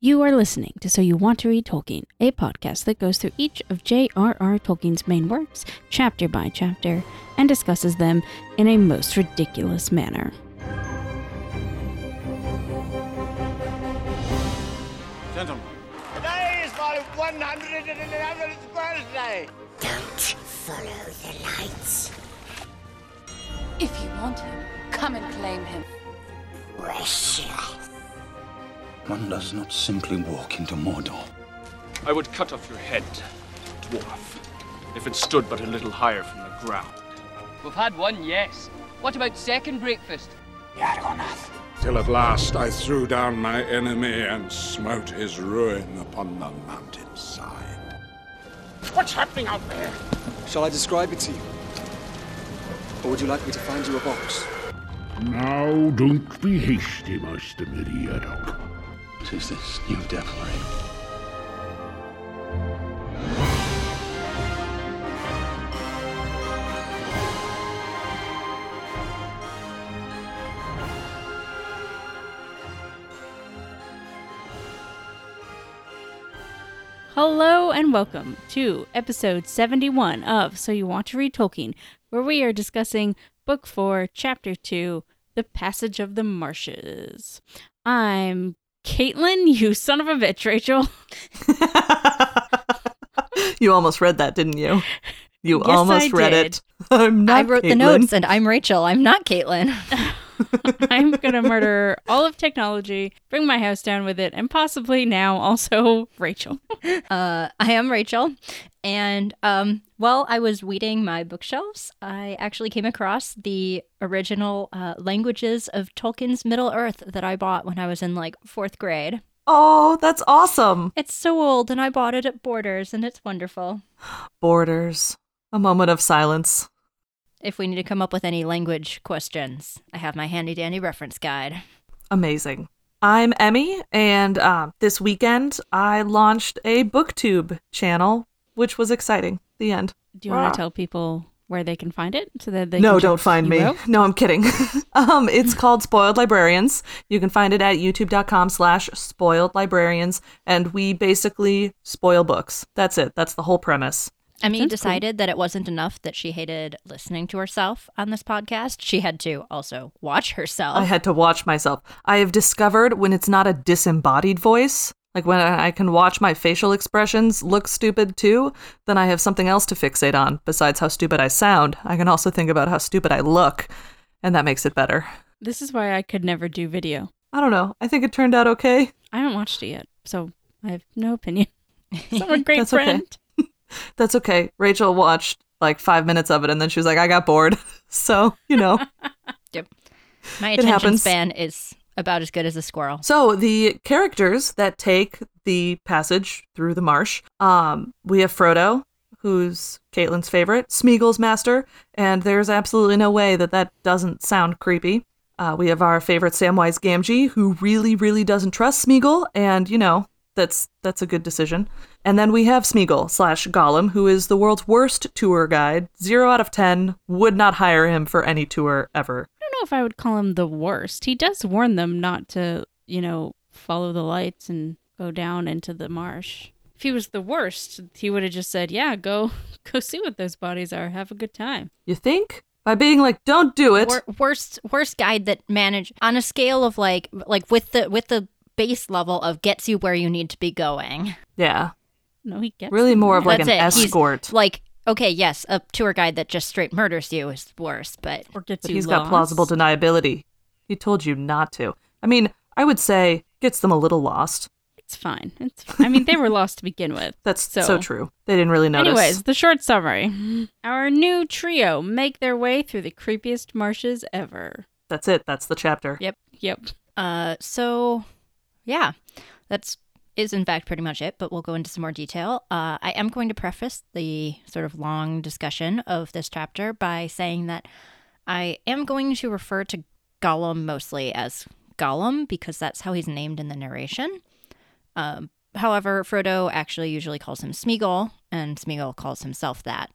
You are listening to So You Want to Read Tolkien, a podcast that goes through each of J.R.R. Tolkien's main works, chapter by chapter, and discusses them in a most ridiculous manner. Gentlemen, Today is my 111th birthday. Don't follow the lights. If you want him, come and claim him. Precious. One does not simply walk into Mordor. I would cut off your head, dwarf, if it stood but a little higher from the ground. We've had one, yes. What about second breakfast? Argonath. Till at last I threw down my enemy and smote his ruin upon the mountainside. What's happening out there? Shall I describe it to you? Or would you like me to find you a box? Now, don't be hasty, Master Meriadoc. What is this new devilry? Hello and welcome to episode 71 of So You Want to Read Tolkien, where we are discussing Book 4, Chapter 2, The Passage of the Marshes. I'm Caitlin, you son of a bitch, Rachel. you almost read that, didn't you? You Yes, almost I read did. it. I'm not I wrote the notes and I'm Rachel. I'm not Caitlin. I'm gonna murder all of technology, bring my house down with it, and possibly now also Rachel. Uh, I am Rachel. And, um, while I was weeding my bookshelves, I actually came across the original uh, languages of Tolkien's Middle Earth that I bought when I was in like fourth grade. Oh, that's awesome. It's so old, and I bought it at Borders, and it's wonderful. Borders. A moment of silence. If we need to come up with any language questions, I have my handy dandy reference guide. Amazing. I'm Emmy, and uh, this weekend I launched a BookTube channel, which was exciting. The end. Do you want to tell people where they can find it so that they no, can don't find me. out? No, I'm kidding. um, it's called Spoiled Librarians. You can find it at youtube.com slash spoiled librarians, and we basically spoil books. That's it. That's the whole premise. Emmy Sounds cool. decided that it wasn't enough that she hated listening to herself on this podcast. She had to also watch herself. I had to watch myself. I have discovered when it's not a disembodied voice, like when I can watch my facial expressions look stupid too, then I have something else to fixate on. Besides how stupid I sound, I can also think about how stupid I look, and that makes it better. This is why I could never do video. I don't know. I think it turned out okay. I haven't watched it yet, so I have no opinion. So I'm a great That's okay. That's okay. Rachel watched like five minutes of it and then she was like, I got bored. So, you know. My It attention happens. span is about as good as a squirrel. So the characters that take the passage through the marsh, um, we have Frodo, who's Caitlin's favorite, Smeagol's master, and there's absolutely no way that that doesn't sound creepy. Uh, we have our favorite Samwise Gamgee, who really, really doesn't trust Smeagol, and you know that's that's a good decision. And then we have Smeagol slash Gollum, who is the world's worst tour guide. Zero out of ten. Would not hire him for any tour ever. I don't know if I would call him the worst. He does warn them not to, you know, follow the lights and go down into the marsh. If he was the worst, he would have just said, "Yeah, go go see what those bodies are. Have a good time." You think? By being like, don't do it. Wor- worst worst guide that manage on a scale of like like with the with the base level of gets you where you need to be going. yeah. No, he gets Really them more of like That's an it. He's escort. like okay, yes, a tour guide that just straight murders you is worse, but or gets But you he's got plausible deniability. He told you not to. I mean, I would say gets them a little lost. It's fine. It's. Fine. I mean, they were lost to begin with. That's so, So- true. They didn't really notice. Anyways, the short summary: Our new trio make their way through the creepiest marshes ever. That's it. That's the chapter. Yep. Yep. Uh, so yeah, that's is in fact pretty much it. But we'll go into some more detail. Uh, I am going to preface the sort of long discussion of this chapter by saying that I am going to refer to Gollum mostly as Gollum because that's how he's named in the narration. Um, however, Frodo actually usually calls him Smeagol, and Smeagol calls himself that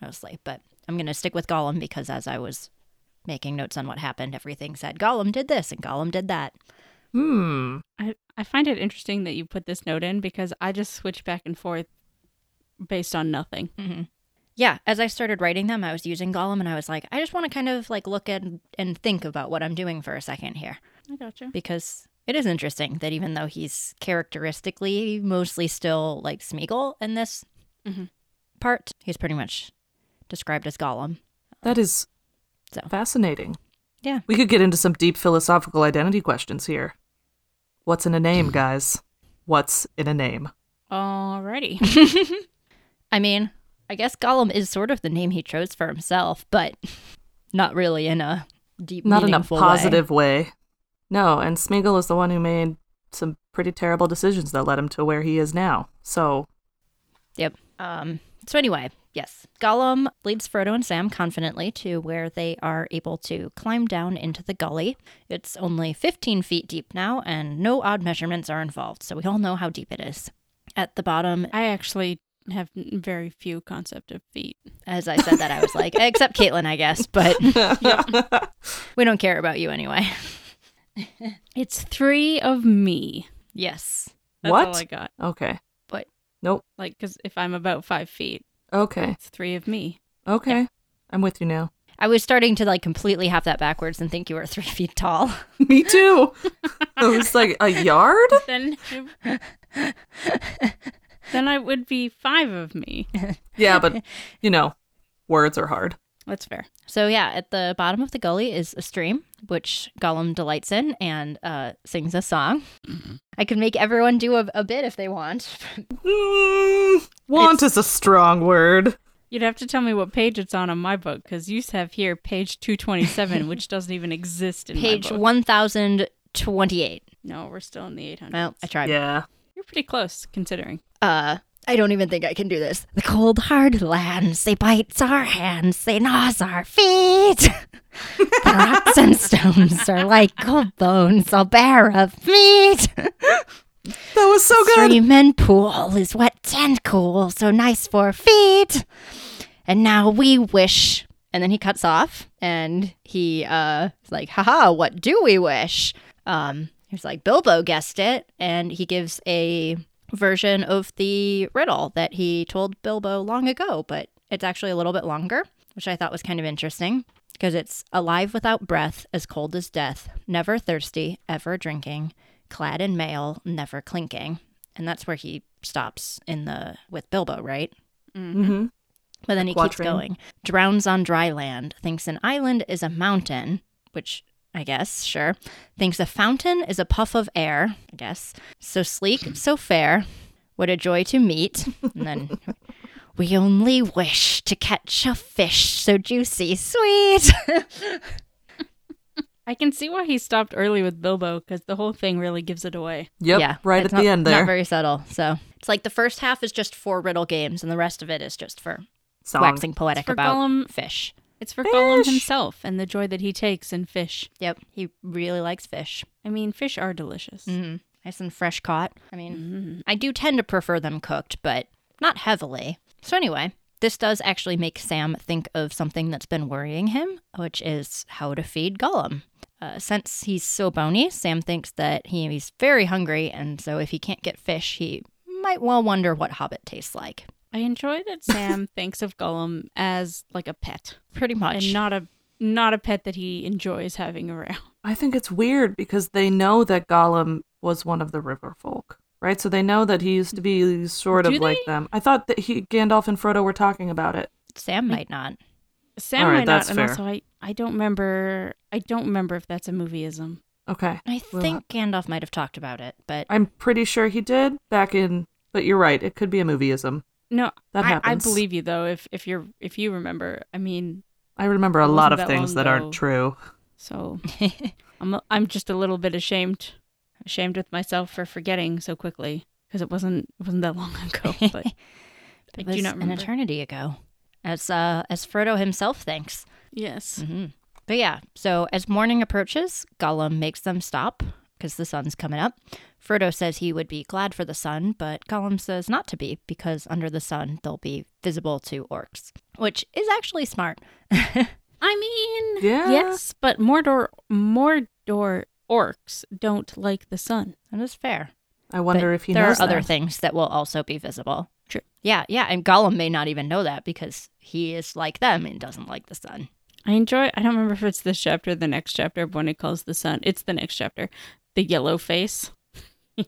mostly. But I'm going to stick with Gollum because as I was making notes on what happened, everything said Gollum did this and Gollum did that. Hmm. I I find it interesting that you put this note in because I just switch back and forth based on nothing. hmm Yeah, as I started writing them, I was using Gollum and I was like, I just want to kind of like look at and think about what I'm doing for a second here. I gotcha. Because it is interesting that even though he's characteristically mostly still like Smeagol in this Mhm. part, he's pretty much described as Gollum. That is So. fascinating. Yeah. We could get into some deep philosophical identity questions here. What's in a name, guys? What's in a name? Alrighty. I mean, I guess Gollum is sort of the name he chose for himself, but not really in a deep, Not in a meaningful way. positive way. No, and Smeagol is the one who made some pretty terrible decisions that led him to where he is now. So, Yep. Um, so anyway, yes, Gollum leads Frodo and Sam confidently to where they are able to climb down into the gully. It's only 15 feet deep now, and no odd measurements are involved, so we all know how deep it is. At the bottom, I actually have very few concept of feet. as I said that, I was like, except Caitlin, I guess, but we don't care about you anyway. It's three of me. Yes. That's What? all I got. okay. What? Nope. Like, because if I'm about five feet, Okay. it's three of me. Okay. I'm with you now. I was starting to like completely have that backwards and think you were three feet tall. Me too. it was like a yard? Then, then I would be five of me. Yeah, but, you know, words are hard. That's fair. So yeah, at the bottom of the gully is a stream, which Gollum delights in and uh, sings a song. I can make everyone do a, a bit if they want. Mm, want is a strong word. You'd have to tell me what page it's on on my book because you have here page 227, which doesn't even exist in Page my book. one thousand twenty-eight. No, we're still in the 800s. Well, I tried. Yeah. You're pretty close considering. Uh, I don't even think I can do this. The cold hard lands, they bites our hands, they gnaws our feet. the rocks and stones are like cold bones, all bare of meat. That was so good. Stream and pool is wet and cool, so nice for feet. And now we wish. And then he cuts off and he uh is like, haha, what do we wish? Um he's like, Bilbo guessed it, and he gives a version of the riddle that he told Bilbo long ago, but it's actually a little bit longer, which I thought was kind of interesting. Because it's alive without breath, as cold as death, never thirsty, ever drinking, clad in mail, never clinking. And that's where he stops in the with Bilbo, right? Mm-hmm. But then he keeps going. Drowns on dry land, thinks an island is a mountain, which I guess, sure. Thinks a fountain is a puff of air, I guess. So sleek, so fair. What a joy to meet. And then we only wish to catch a fish so juicy, sweet. I can see why he stopped early with Bilbo because the whole thing really gives it away. Yep. yeah, right at it's the end there. Not very subtle. So it's like the first half is just for riddle games, and the rest of it is just for Song. waxing poetic for about Gollum- fish. It's for Gollum himself and the joy that he takes in fish. Yep, he really likes fish. I mean, fish are delicious. hmm Nice and fresh caught. I mean, I do tend to prefer them cooked, but not heavily. So, anyway, this does actually make Sam think of something that's been worrying him, which is how to feed Gollum. Uh, since he's so bony, Sam thinks that he, he's very hungry, and so if he can't get fish, he might well wonder what Hobbit tastes like. I enjoy that Sam thinks of Gollum as like a pet Pretty much. and not a not a pet that he enjoys having around. I think it's weird because they know that Gollum was one of the river folk, right? So they know that he used to be sort Do of like them. I thought that he Gandalf and Frodo were talking about it. Sam might not. Sam All right, might not, that's and also I I don't remember I don't remember if that's a movieism. Okay. I Well, think Gandalf might have talked about it, but I'm pretty sure he did back in, but you're right. It could be a movieism. No, That I, I believe you though. If if you're if you remember, I mean, I remember a lot of that things that ago. aren't true. so I'm a- I'm just a little bit ashamed ashamed with myself for forgetting so quickly because it wasn't it wasn't that long ago. But I it do was not an eternity ago, as uh, as Frodo himself thinks. yes, hmm But yeah, so as morning approaches, Gollum makes them stop because the sun's coming up. Frodo says he would be glad for the sun, but Gollum says not to be because under the sun they'll be visible to orcs, which is actually smart. I mean, Yeah. yes, but Mordor Mordor orcs don't like the sun. That is fair. I wonder But if he knows. there knows are other that. things that will also be visible. True. Yeah, yeah, and Gollum may not even know that because he is like them and doesn't like the sun. I enjoy. I don't remember if it's this chapter or the next chapter when it calls the sun. It's the next chapter. The yellow face.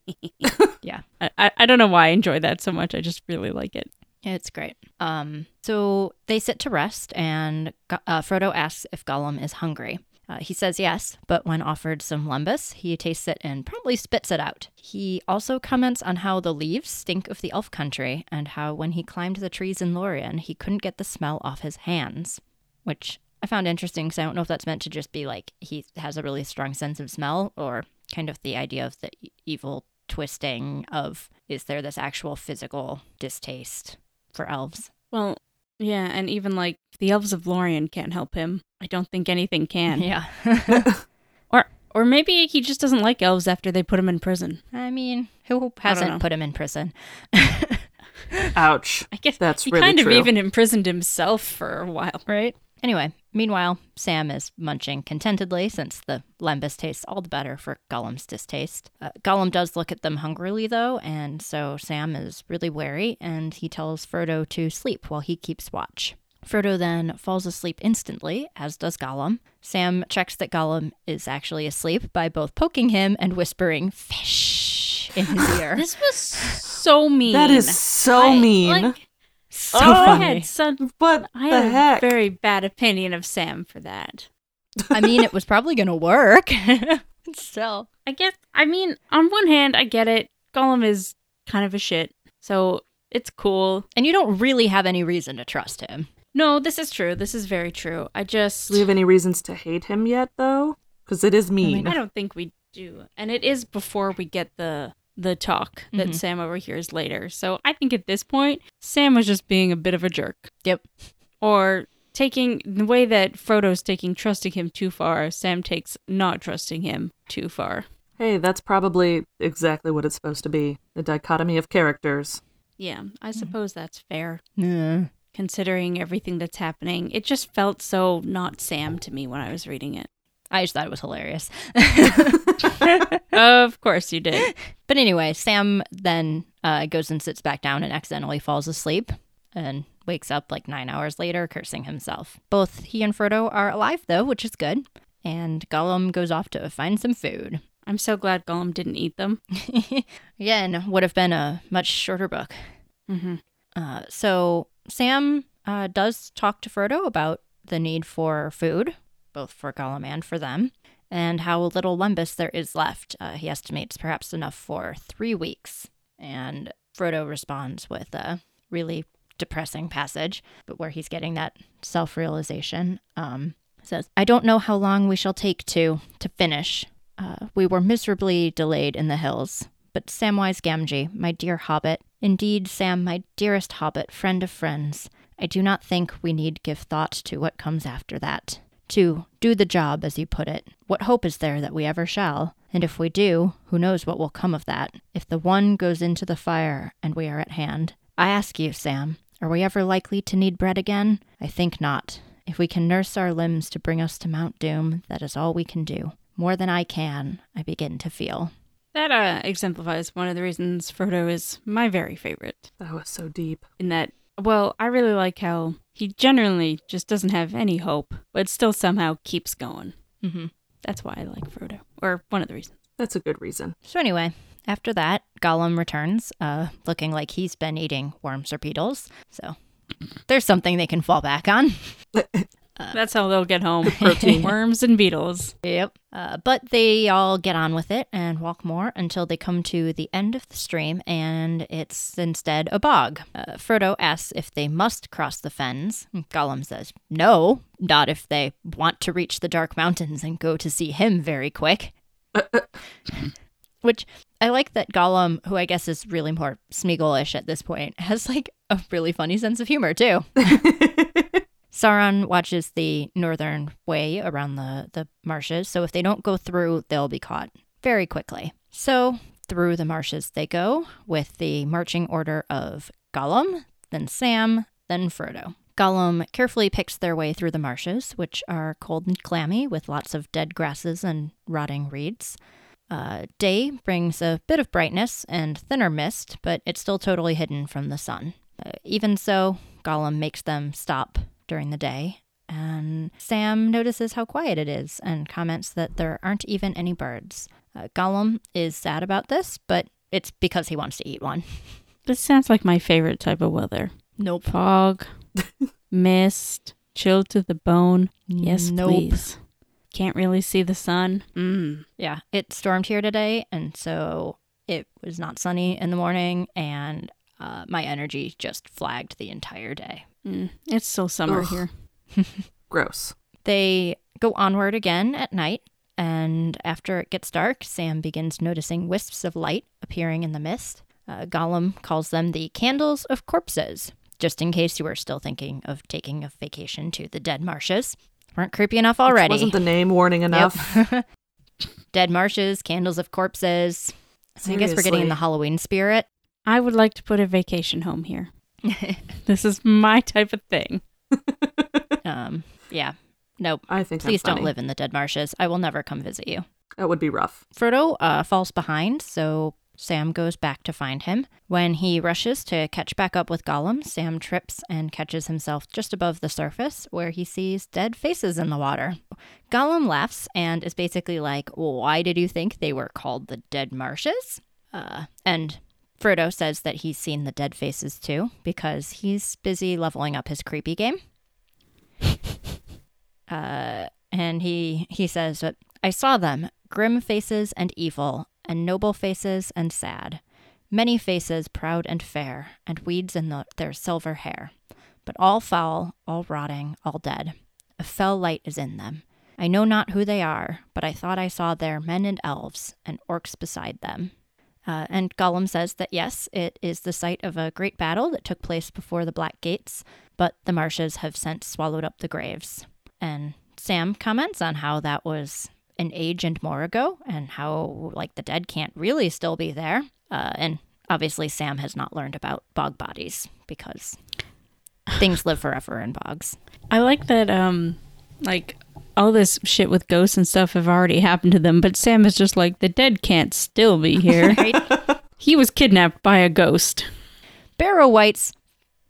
Yeah. I, I, don't know why I enjoy that so much. I just really like it. Yeah, it's great. Um, so they sit to rest, and uh, Frodo asks if Gollum is hungry. Uh, he says yes, but when offered some lembas, he tastes it and promptly spits it out. He also comments on how the leaves stink of the elf country, and how when he climbed the trees in Lorien, he couldn't get the smell off his hands, which I found interesting because I don't know if that's meant to just be like he has a really strong sense of smell, or kind of the idea of the evil twisting of is there this actual physical distaste for elves? Well, yeah, and even like the elves of Lorien can't help him. I don't think anything can. Yeah. Or or maybe he just doesn't like elves after they put him in prison. I mean, who hasn't put him in prison? Ouch. I guess That's he really kind true. of even imprisoned himself for a while. Right. Anyway, meanwhile, Sam is munching contentedly since the lembas tastes all the better for Gollum's distaste. Uh, Gollum does look at them hungrily, though, and so Sam is really wary and he tells Frodo to sleep while he keeps watch. Frodo then falls asleep instantly, as does Gollum. Sam checks that Gollum is actually asleep by both poking him and whispering fish in his ear. This was so mean. That is so I- mean. Like, so oh, I funny. had such What I the had heck? a very bad opinion of Sam for that. I mean, it was probably going to work. Still. I guess I mean, on one hand, I get it. Gollum is kind of a shit. So it's cool. And you don't really have any reason to trust him. No, this is true. This is very true. I just Do we have any reasons to hate him yet, though? Because it is mean. I don't think we do. And it is before we get the the talk that Mhm. Sam overhears later. So I think at this point, Sam was just being a bit of a jerk. Yep. Or taking the way that Frodo's taking trusting him too far, Sam takes not trusting him too far. Hey, that's probably exactly what it's supposed to be the dichotomy of characters. Yeah, I suppose that's fair. Yeah. Considering everything that's happening, it just felt so not Sam to me when I was reading it. I just thought it was hilarious. of course you did. But anyway, Sam then uh, goes and sits back down and accidentally falls asleep and wakes up like nine hours later, cursing himself. Both he and Frodo are alive, though, which is good. And Gollum goes off to find some food. I'm so glad Gollum didn't eat them. Again, would have been a much shorter book. Mm-hmm. Uh, so Sam uh, does talk to Frodo about the need for food, both for Gollum and for them, and how little lembas there is left. Uh, he estimates perhaps enough for three weeks. And Frodo responds with a really depressing passage, but where he's getting that self realization. Um, says, I don't know how long we shall take to to finish. Uh, we were miserably delayed in the hills. But Samwise Gamgee, my dear hobbit, indeed, Sam, my dearest hobbit, friend of friends, I do not think we need give thought to what comes after that. To do the job, as you put it. What hope is there that we ever shall? And if we do, who knows what will come of that? If the one goes into the fire and we are at hand, I ask you, Sam, are we ever likely to need bread again? I think not. If we can nurse our limbs to bring us to Mount Doom, that is all we can do. More than I can, I begin to feel. That uh, exemplifies one of the reasons Frodo is my very favorite. That was so deep. In that, well, I really like how he generally just doesn't have any hope, but still somehow keeps going. Mm-hmm. That's why I like Frodo, or one of the reasons. That's a good reason. So anyway, after that, Gollum returns, uh, looking like he's been eating worms or beetles. So there's something they can fall back on. That's how they'll get home. Protein, worms, and beetles. Yep. Uh, but they all get on with it and walk more until they come to the end of the stream, and it's instead a bog. Uh, Frodo asks if they must cross the fens. Gollum says, no, not if they want to reach the Dark Mountains and go to see him very quick. Which I like that Gollum, who I guess is really more Smeagol-ish at this point, has like a really funny sense of humor too. Sauron watches the northern way around the, the marshes, so if they don't go through, they'll be caught very quickly. So through the marshes they go with the marching order of Gollum, then Sam, then Frodo. Gollum carefully picks their way through the marshes, which are cold and clammy with lots of dead grasses and rotting reeds. Uh, day brings a bit of brightness and thinner mist, but it's still totally hidden from the sun. Uh, even so, Gollum makes them stop during the day, and Sam notices how quiet it is and comments that there aren't even any birds. Uh, Gollum is sad about this, but it's because he wants to eat one. This sounds like my favorite type of weather. Nope. Fog, mist, chilled to the bone. Yes, Nope. please. Can't really see the sun. Mm. Yeah, it stormed here today, and so it was not sunny in the morning, and uh, my energy just flagged the entire day. Mm. It's still summer Ugh. here. Gross. They go onward again at night, and after it gets dark, Sam begins noticing wisps of light appearing in the mist. Uh, Gollum calls them the candles of corpses, just in case you were still thinking of taking a vacation to the dead marshes. Weren't creepy enough already. Wasn't the name warning enough? Yep. dead marshes, candles of corpses. So I guess we're getting in the Halloween spirit. I would like to put a vacation home here. this is my type of thing. Um, yeah. Nope. I think Please don't live in the dead marshes. I will never come visit you. That would be rough. Frodo uh, falls behind, so Sam goes back to find him. When he rushes to catch back up with Gollum, Sam trips and catches himself just above the surface, where he sees dead faces in the water. Gollum laughs and is basically like, Why did you think they were called the Dead Marshes? Uh, and Frodo says that he's seen the dead faces too, because he's busy leveling up his creepy game. Uh, and he he says that I saw them, grim faces and evil, and noble faces and sad, many faces proud and fair, and weeds in the, their silver hair, but all foul, all rotting, all dead. A fell light is in them. I know not who they are, but I thought I saw there men and elves, and orcs beside them. Uh, and Gollum says that yes, it is the site of a great battle that took place before the Black Gates, but the marshes have since swallowed up the graves. And Sam comments on how that was an age and more ago, and how like the dead can't really still be there. Uh, and obviously, Sam has not learned about bog bodies because things live forever in bogs. I like that um like all this shit with ghosts and stuff have already happened to them, but Sam is just like the dead can't still be here. he was kidnapped by a ghost. Barrow Wights,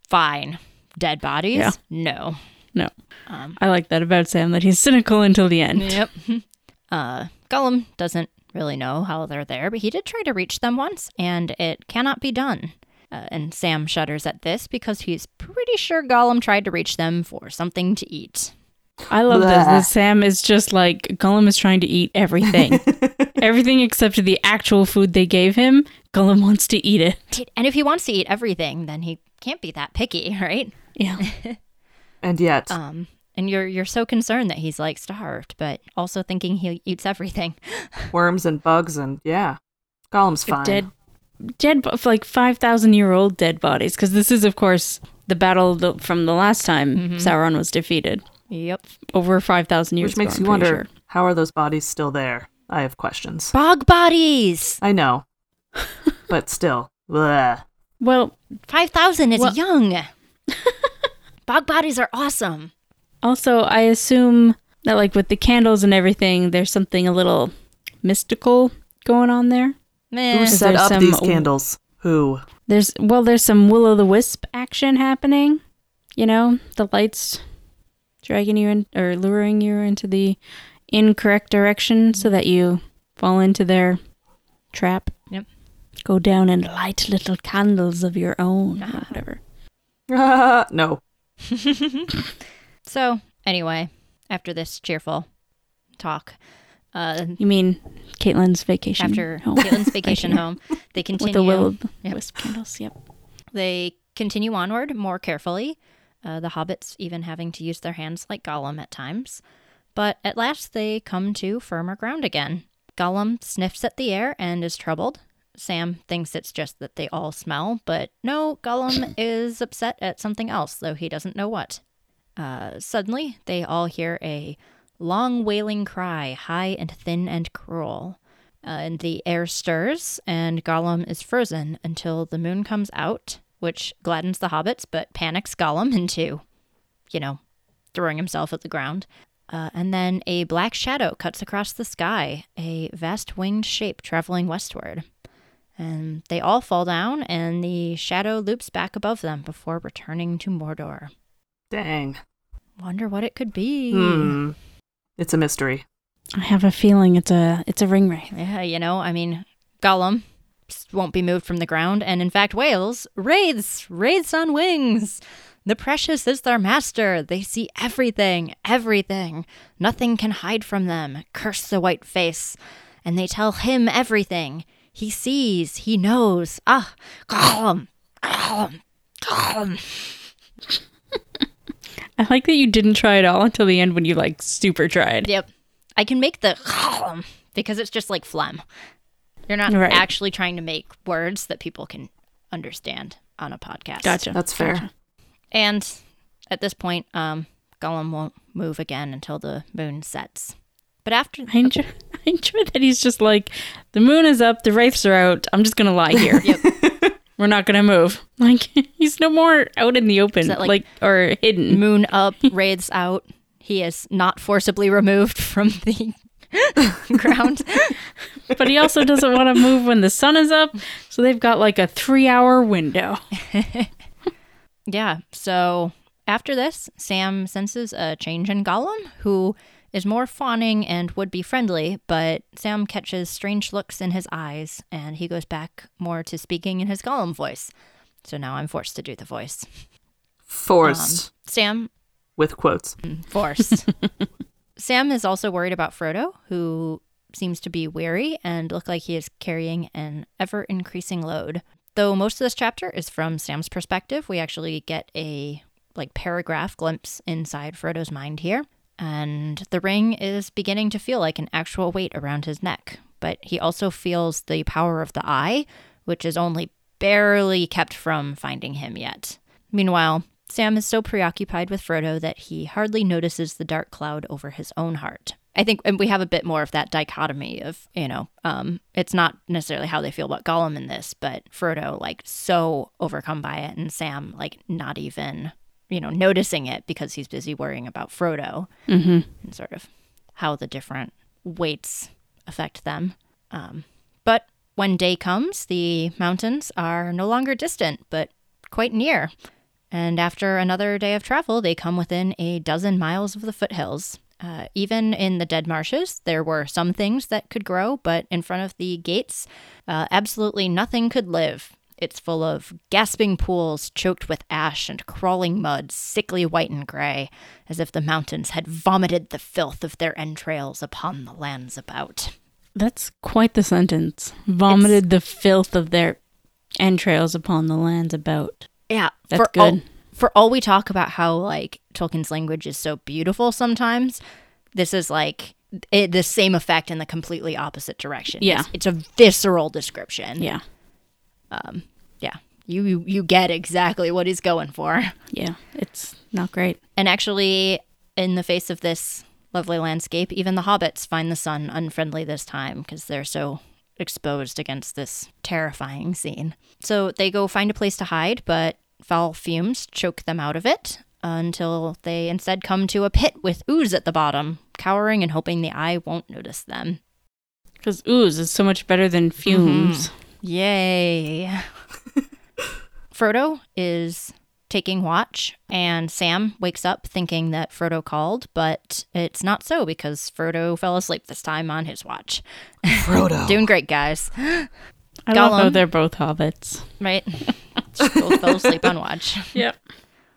fine. Dead bodies, Yeah. no. No. Um, I like that about Sam that he's cynical until the end. Yep. Uh, Gollum doesn't really know how they're there, but he did try to reach them once, and it cannot be done. Uh, and Sam shudders at this because he's pretty sure Gollum tried to reach them for something to eat. I love this. Blah. That Sam is just like Gollum is trying to eat everything. everything except the actual food they gave him. Gollum wants to eat it. And if he wants to eat everything, then he can't be that picky, right? Yeah. And yet, Um, and you're you're so concerned that he's like starved, but also thinking he eats everything. worms and bugs and yeah. Gollum's fine. Dead, dead, like five thousand year old dead bodies. Because this is, of course, the battle the, from the last time Mm-hmm. Sauron was defeated Yep. over five thousand years. Which makes ago, you wonder how are those bodies still there? I have questions. Bog bodies. I know. but still. Bleh. Well, Five thousand is Well- young. Bog bodies are awesome. Also, I assume that, like, with the candles and everything, there's something a little mystical going on there. Meh. Who set up these candles? Who? There's, well, there's some will o' the wisp action happening. You know, the lights dragging you in or luring you into the incorrect direction so that you fall into their trap. Yep. Go down and light little candles of your own, or whatever. no. So anyway, after this cheerful talk, uh, You mean Caitlin's vacation? after home. Caitlin's vacation home, they continue with the will o' the Yep. wisp candles. Yep. They continue onward more carefully, uh, the hobbits even having to use their hands like Gollum at times. But at last they come to firmer ground again. Gollum sniffs at the air and is troubled. Sam thinks it's just that they all smell, but no, Gollum is upset at something else, though he doesn't know what. Uh, suddenly, they all hear a long wailing cry, high and thin and cruel. Uh, and the air stirs, and Gollum is frozen until the moon comes out, which gladdens the hobbits but panics Gollum into you know, throwing himself at the ground. Uh, and then a black shadow cuts across the sky, a vast winged shape traveling westward. And they all fall down, and the shadow loops back above them before returning to Mordor. Dang. Wonder what it could be. Hmm. It's a mystery. I have a feeling it's a it's a Ringwraith. Yeah, you know, I mean, Gollum s- won't be moved from the ground, and in fact, wails wraiths, wraiths on wings. The precious is their master. They see everything, everything. Nothing can hide from them. Curse the white face, and they tell him everything. He sees, he knows. Ah, Gollum, Gollum, Gollum. I like that you didn't try it all until the end when you like super tried. Yep, I can make the because it's just like phlegm. You're not Right. actually trying to make words that people can understand on a podcast. Gotcha. That's fair. Gotcha. And at this point, um, Gollum won't move again until the moon sets. But after I enjoy, I enjoy that he's just like, the moon is up, the wraiths are out. I'm just gonna lie here. We're not gonna move. Like he's no more out in the open, that, like, like, or hidden. moon up, wraiths out, he is not forcibly removed from the ground. But he also doesn't want to move when the sun is up, so they've got like a three-hour window. Yeah. So after this, Sam senses a change in Gollum, who is more fawning and would be friendly, but Sam catches strange looks in his eyes and he goes back more to speaking in his Gollum voice. So now I'm forced to do the voice. Forced. Um, Sam, with quotes. forced. Sam is also worried about Frodo, who seems to be weary and look like he is carrying an ever increasing load. Though most of this chapter is from Sam's perspective, we actually get a like paragraph glimpse inside Frodo's mind here. And the ring is beginning to feel like an actual weight around his neck. But he also feels the power of the eye, which is only barely kept from finding him yet. Meanwhile, Sam is so preoccupied with Frodo that he hardly notices the dark cloud over his own heart. I think and we have a bit more of that dichotomy of, you know, um, it's not necessarily how they feel about Gollum in this, but Frodo, like, so overcome by it, and Sam, like, not even, you know, noticing it because he's busy worrying about Frodo Mm-hmm. and sort of how the different weights affect them. Um, but when day comes, the mountains are no longer distant, but quite near. And after another day of travel, they come within a dozen miles of the foothills. Uh, even in the dead marshes, there were some things that could grow, but in front of the gates, uh, absolutely nothing could live. It's full of gasping pools choked with ash and crawling mud, sickly white and gray, as if the mountains had vomited the filth of their entrails upon the lands about. That's quite the sentence. Vomited the filth of their entrails upon the lands about. That's for All, for all we talk about how like Tolkien's language is so beautiful sometimes, this is like it, the same effect in the completely opposite direction. Yeah. it's, it's a visceral description. Yeah. um, yeah. You, you you get exactly what he's going for. Yeah. It's not great. And actually, in the face of this lovely landscape, even the hobbits find the sun unfriendly this time because they're so exposed against this terrifying scene. So they go find a place to hide, but foul fumes choke them out of it until they instead come to a pit with ooze at the bottom, cowering and hoping the eye won't notice them. Because ooze is so much better than mm-hmm. fumes. Yay. Frodo is taking watch, and Sam wakes up thinking that Frodo called, but it's not so because Frodo fell asleep this time on his watch. Frodo. Doing great, guys. I love how Gollum. they're both hobbits. Right? Just both fell asleep on watch. Yep.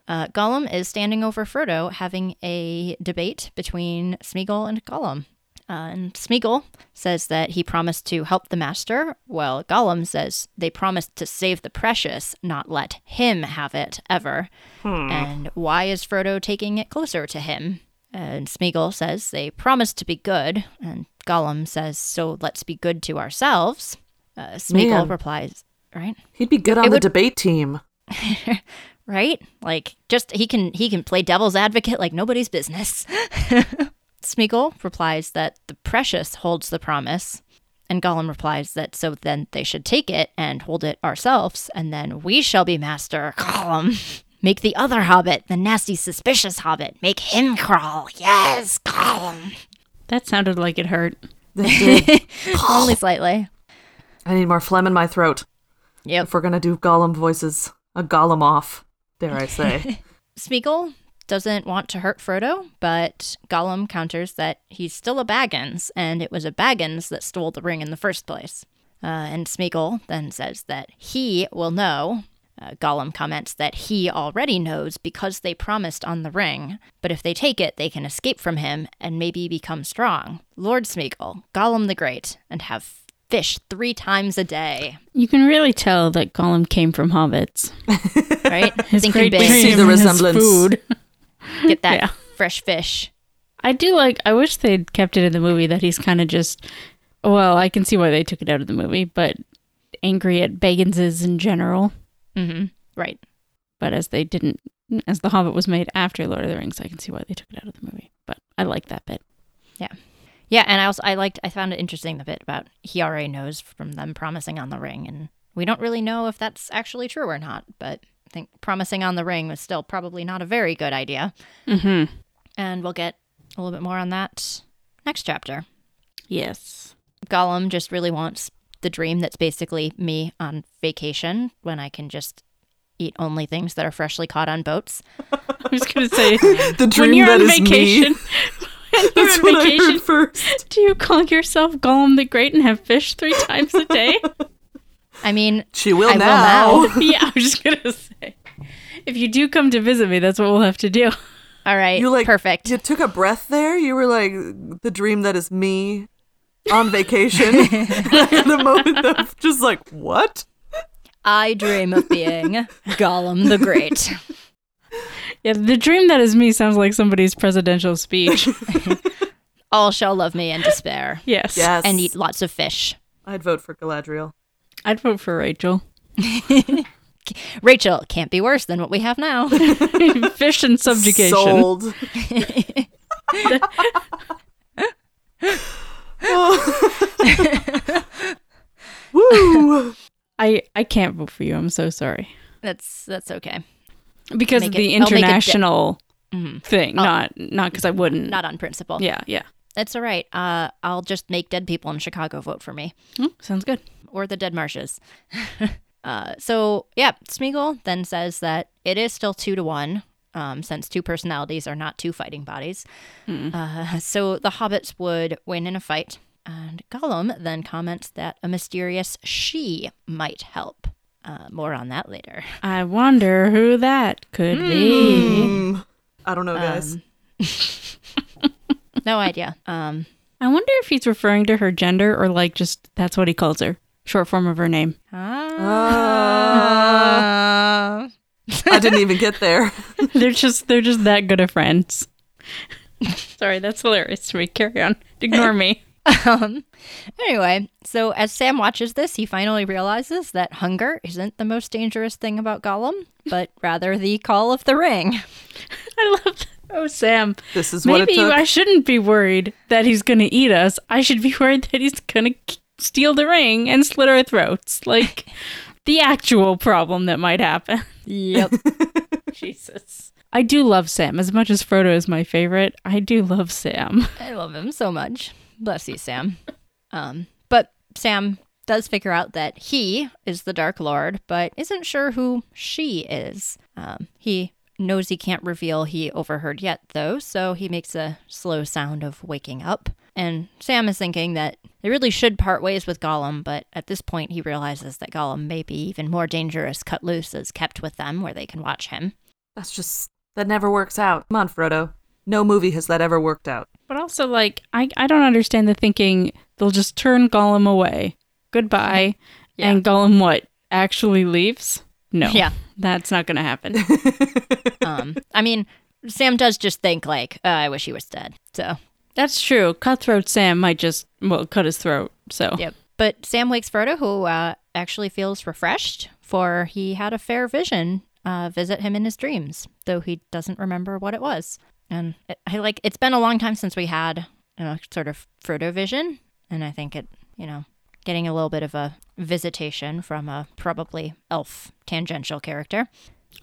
Uh, Gollum is standing over Frodo having a debate between Smeagol and Gollum. Uh, and Smeagol says that he promised to help the master, while Gollum says they promised to save the precious, not let him have it ever. And why is Frodo taking it closer to him? And Smeagol says they promised to be good, and Gollum says, so let's be good to ourselves. Uh, Smeagol replies, right? He'd be good on It the would- debate team. right? Like just he can he can play devil's advocate like nobody's business. Smeagol replies that the precious holds the promise, and Gollum replies that so then they should take it and hold it ourselves, and then we shall be master. Gollum, make the other hobbit, the nasty, suspicious hobbit, make him crawl. Yes, Gollum. That sounded like it hurt. Only slightly. I need more phlegm in my throat. Yep. If we're gonna do Gollum voices, a Gollum off, dare I say. Smeagol doesn't want to hurt Frodo, but Gollum counters that he's still a Baggins, and it was a Baggins that stole the ring in the first place. Uh, and Smeagol then says that he will know. Uh, Gollum comments that he already knows because they promised on the ring, but if they take it, they can escape from him and maybe become strong. Lord Smeagol, Gollum the Great, and have fish three times a day, You can really tell that Gollum came from hobbits. right? His Thinking great big, See the resemblance. Food. get that Yeah. fresh fish. I do like. I wish they'd kept it in the movie that he's kind of just. Well, I can see why they took it out of the movie, but angry at Bagginses in general. hmm Right. But as they didn't, as The Hobbit was made after Lord of the Rings, I can see why they took it out of the movie. But I like that bit. Yeah, and I also I liked I found it interesting the bit about he already knows from them promising on the ring, and we don't really know if that's actually true or not. But I think promising on the ring was still probably not a very good idea, Mm-hmm. and we'll get a little bit more on that next chapter. Yes. Gollum just really wants the dream that's basically me on vacation when I can just eat only things that are freshly caught on boats. I was gonna say the dream when you're that on is vacation. me. When you're That's on what I heard first. do you call yourself Gollum the Great and have fish three times a day? I mean, She will I now. will now. yeah, I was just gonna say. If you do come to visit me, that's what we'll have to do. All right, You like perfect. You took a breath there. You were like the dream that is me on vacation. and the moment of just like what? I dream of being Gollum the Great. Yeah, the dream that is me sounds like somebody's presidential speech. All shall love me and despair, yes. Yes. and eat lots of fish. I'd vote for Galadriel. I'd vote for Rachel. Rachel can't be worse than what we have now. fish and subjugation. Sold. Woo! I I can't vote for you. I'm so sorry. that's that's okay. Because of the it- I'll it di- international Mhm. thing, Oh. not not because I wouldn't. Not on principle. yeah, yeah. That's all right. Uh, I'll just make dead people in Chicago vote for me Hmm, sounds good. or the dead marshes. uh, so yeah, Smeagol then says that it is still two to one. Um, since two personalities are not two fighting bodies. Uh, so the hobbits would win in a fight. And Gollum then comments that a mysterious she might help. Uh, more on that later. I wonder who that could be. Mm. I don't know, guys. Um, no idea. Um, I wonder if he's referring to her gender or like just that's what he calls her, short form of her name. Ah. I didn't even get there. they're just they're just that good of friends. Sorry, that's hilarious to me. Carry on. Ignore me. Um, anyway, so as Sam watches this, he finally realizes that hunger isn't the most dangerous thing about Gollum, but rather the call of the ring. I love that. Oh, Sam. This is what Maybe it took. I shouldn't be worried that he's going to eat us. I should be worried that he's going to steal the ring and slit our throats. Like the actual problem that might happen. Yep. Jesus. I do love Sam. As much as Frodo is my favorite, I do love Sam. I love him so much. Bless you, Sam. Um, but Sam does figure out that he is the Dark Lord, but isn't sure who she is. Um, he knows he can't reveal he overheard yet, though, so he makes a slow sound of waking up. And Sam is thinking that they really should part ways with Gollum, but at this point he realizes that Gollum may be even more dangerous cut loose as kept with them where they can watch him. That's just that never works out. Come on, Frodo. No movie has that ever worked out. But also, like, I, I don't understand the thinking they'll just turn Gollum away. Goodbye. Yeah. And Gollum, what, actually leaves? No. Yeah. That's not going to happen. Um, I mean, Sam does just think like, uh, I wish he was dead. So That's true. Cutthroat Sam might just, well, cut his throat. So, Yep. But Sam wakes Frodo, who uh, actually feels refreshed, for he had a fair vision uh, visit him in his dreams, though he doesn't remember what it was. And it, I like it's been a long time since we had you know, sort of Frodo vision, and I think it, you know, getting a little bit of a visitation from a probably elf tangential character.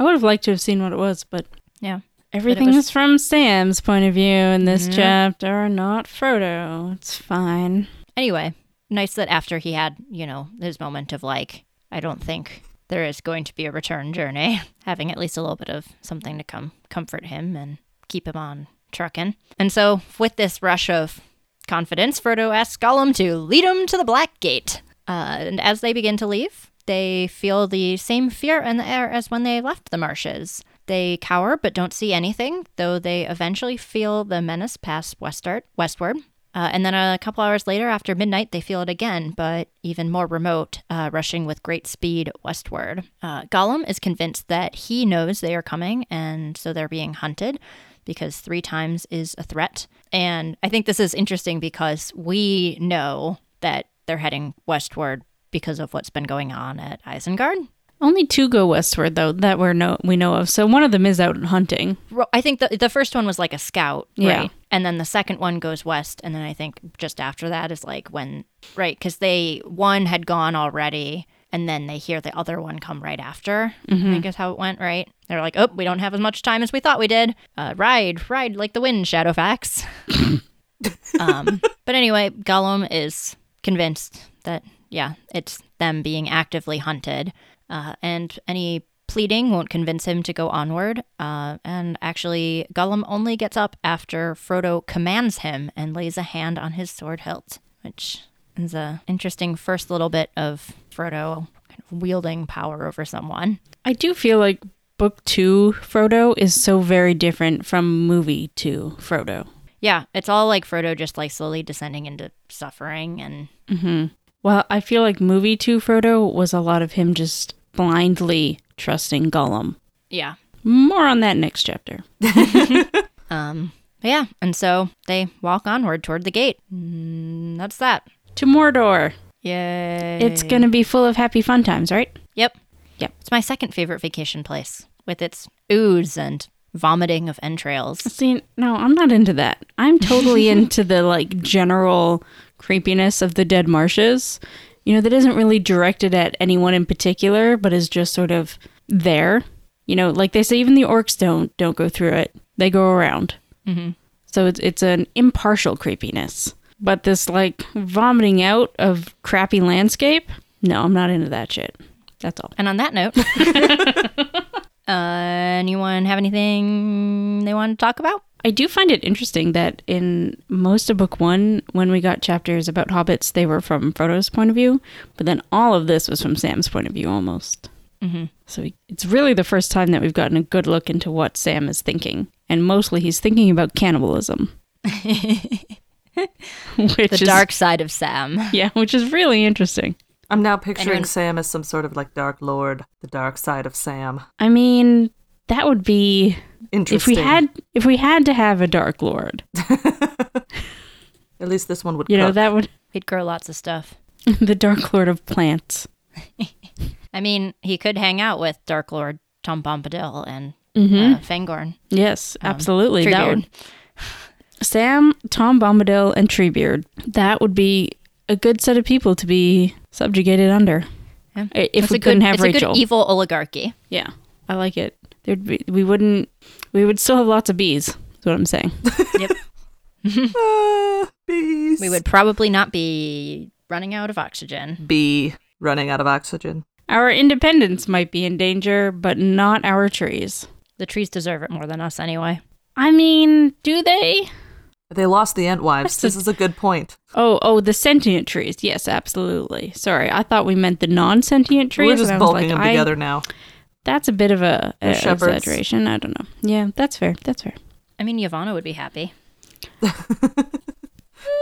I would have liked to have seen what it was, but Yeah. everything was- is from Sam's point of view in this Mhm. chapter, not Frodo. It's fine. Anyway, nice that after he had, you know, his moment of like, I don't think there is going to be a return journey, having at least a little bit of something to come comfort him and keep him on trucking. And so, with this rush of confidence, Frodo asks Gollum to lead him to the Black Gate. Uh, and as they begin to leave, they feel the same fear in the air as when they left the marshes. They cower but don't see anything, though they eventually feel the menace pass westward. westward. Uh, and then a couple hours later, after midnight, they feel it again, but even more remote, uh, rushing with great speed westward. Uh, Gollum is convinced that he knows they are coming, and so they're being hunted because three times is a threat. And I think this is interesting because we know that they're heading westward because of what's been going on at Isengard. Only two go westward though that we're no we know of. So one of them is out hunting. I think the the first one was like a scout, Yeah. right? And then the second one goes west, and then I think just after that is like when, right? Because they one had gone already, and then they hear the other one come right after. I Mhm. think is how it went, right? They're like, oh, we don't have as much time as we thought we did. Uh, ride, ride like the wind, Shadowfax. um, but anyway, Gollum is convinced that yeah, it's them being actively hunted, uh, and any pleading won't convince him to go onward. Uh, and actually, Gollum only gets up after Frodo commands him and lays a hand on his sword hilt, which is an interesting first little bit of Frodo kind of wielding power over someone. I do feel like book two Frodo is so very different from movie two Frodo. Yeah, it's all like Frodo just like slowly descending into suffering and hmm Well, I feel like movie two Frodo was a lot of him just blindly trusting Gollum. yeah. More on that next chapter. Um, yeah, and so they walk onward toward the gate. Mm, that's that. To Mordor. Yay. It's gonna be full of happy fun times, right? Yep. Yep. It's my second favorite vacation place with its ooze and vomiting of entrails. See, no, I'm not into that. I'm totally into the like general creepiness of the dead marshes. You know, that isn't really directed at anyone in particular, but is just sort of there. You know, like they say, even the orcs don't don't go through it; they go around. Mm-hmm. So it's it's an impartial creepiness. But this like vomiting out of crappy landscape, no, I'm not into that shit. That's all. And on that note, uh, anyone have anything they want to talk about? I do find it interesting that in most of book one, when we got chapters about hobbits, they were from Frodo's point of view, but then all of this was from Sam's point of view almost. Mhm. So we- it's really the first time that we've gotten a good look into what Sam is thinking, and mostly he's thinking about cannibalism. which the is, dark side of Sam. yeah, which is really interesting. I'm now picturing Anyone- Sam as some sort of like Dark Lord, the dark side of Sam. I mean, that would be interesting. if Interesting. we had if we had to have a Dark Lord, At least this one would. you know, that would He'd grow lots of stuff. the Dark Lord of plants. I mean, he could hang out with Dark Lord Tom Bombadil and Mhm. uh, Fangorn. Yes, Um, absolutely. That would Sam, Tom Bombadil, and Treebeard. That would be a good set of people to be subjugated under. Yeah. If It's we couldn't good, have it's Rachel. a good evil oligarchy. yeah, I like it. There'd be, we wouldn't. We would still have lots of bees. Is what I'm saying. Yep. Ah, bees. we would probably not be running out of oxygen. be running out of oxygen. Our independence might be in danger, but not our trees. The trees deserve it more than us anyway. I mean, do they? They lost the Entwives. That's This the- is a good point. Oh, oh, the sentient trees. Yes, absolutely. Sorry, I thought we meant the non-sentient trees. We're just was bulking like, them I- together now. That's a bit of a, a They're exaggeration. I don't know. Yeah, that's fair. That's fair. I mean, Yavanna would be happy.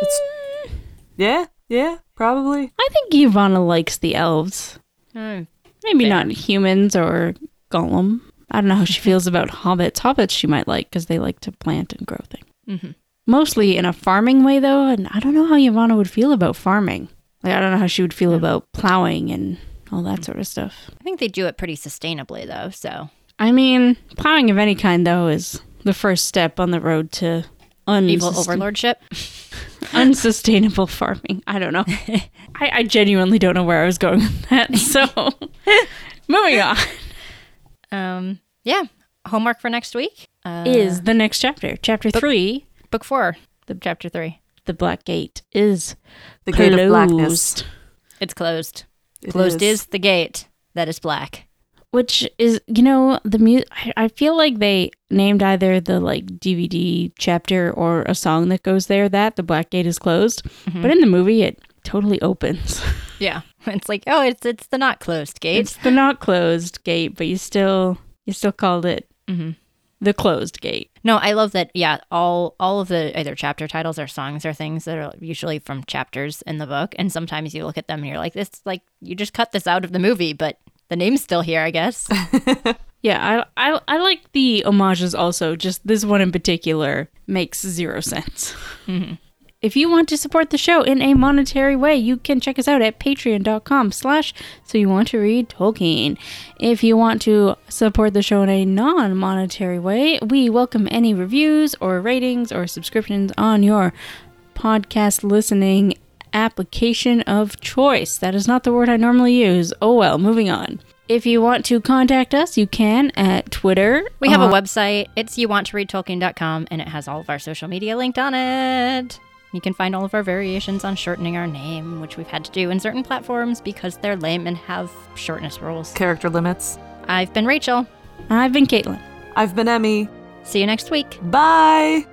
It's, yeah, yeah, probably. I think Yavanna likes the elves. Hmm. Maybe Fair. not humans or Gollum. I don't know how she feels about hobbits. Hobbits she might like because they like to plant and grow things. Mhm. Mostly in a farming way, though, and I don't know how Yavanna would feel about farming. Like I don't know how she would feel about plowing and all that sort of stuff. I think they do it pretty sustainably, though. So I mean, plowing of any kind, though, is the first step on the road to evil overlordship. unsustainable farming. I don't know. I, I genuinely don't know where I was going with that. So, moving on. Um, yeah. Homework for next week uh, is the next chapter. Chapter three, book four, the chapter three. The Black Gate is The Gate of Blackness. closed. It's closed. It closed is. is the gate that is black. which is you know the mu- I, I feel like they named either the like dvd chapter or a song that goes there that the black gate is closed Mhm. but in the movie it totally opens Yeah. It's like, oh, it's it's the not closed gate. it's the not closed gate but you still you still called it Mhm. The closed gate No, I love that. Yeah, all all of the either chapter titles or songs or things that are usually from chapters in the book, and sometimes you look at them and you're like, this like you just cut this out of the movie, but the name's still here, I guess. yeah I, I i like the homages also just this one in particular makes zero sense Mhm. If you want to support the show in a monetary way, you can check us out at patreon.com slash so you want to read Tolkien. If you want to support the show in a non-monetary way, we welcome any reviews or ratings or subscriptions on your podcast listening application of choice. That is not the word I normally use. Oh well, moving on. If you want to contact us, you can at Twitter. We have a uh, website. It's you want to read Tolkien.com, and it has all of our social media linked on it. You can find all of our variations on shortening our name, which we've had to do in certain platforms because they're lame and have shortness rules. Character limits. I've been Rachel. I've been Caitlin. I've been Emmy. See you next week. Bye.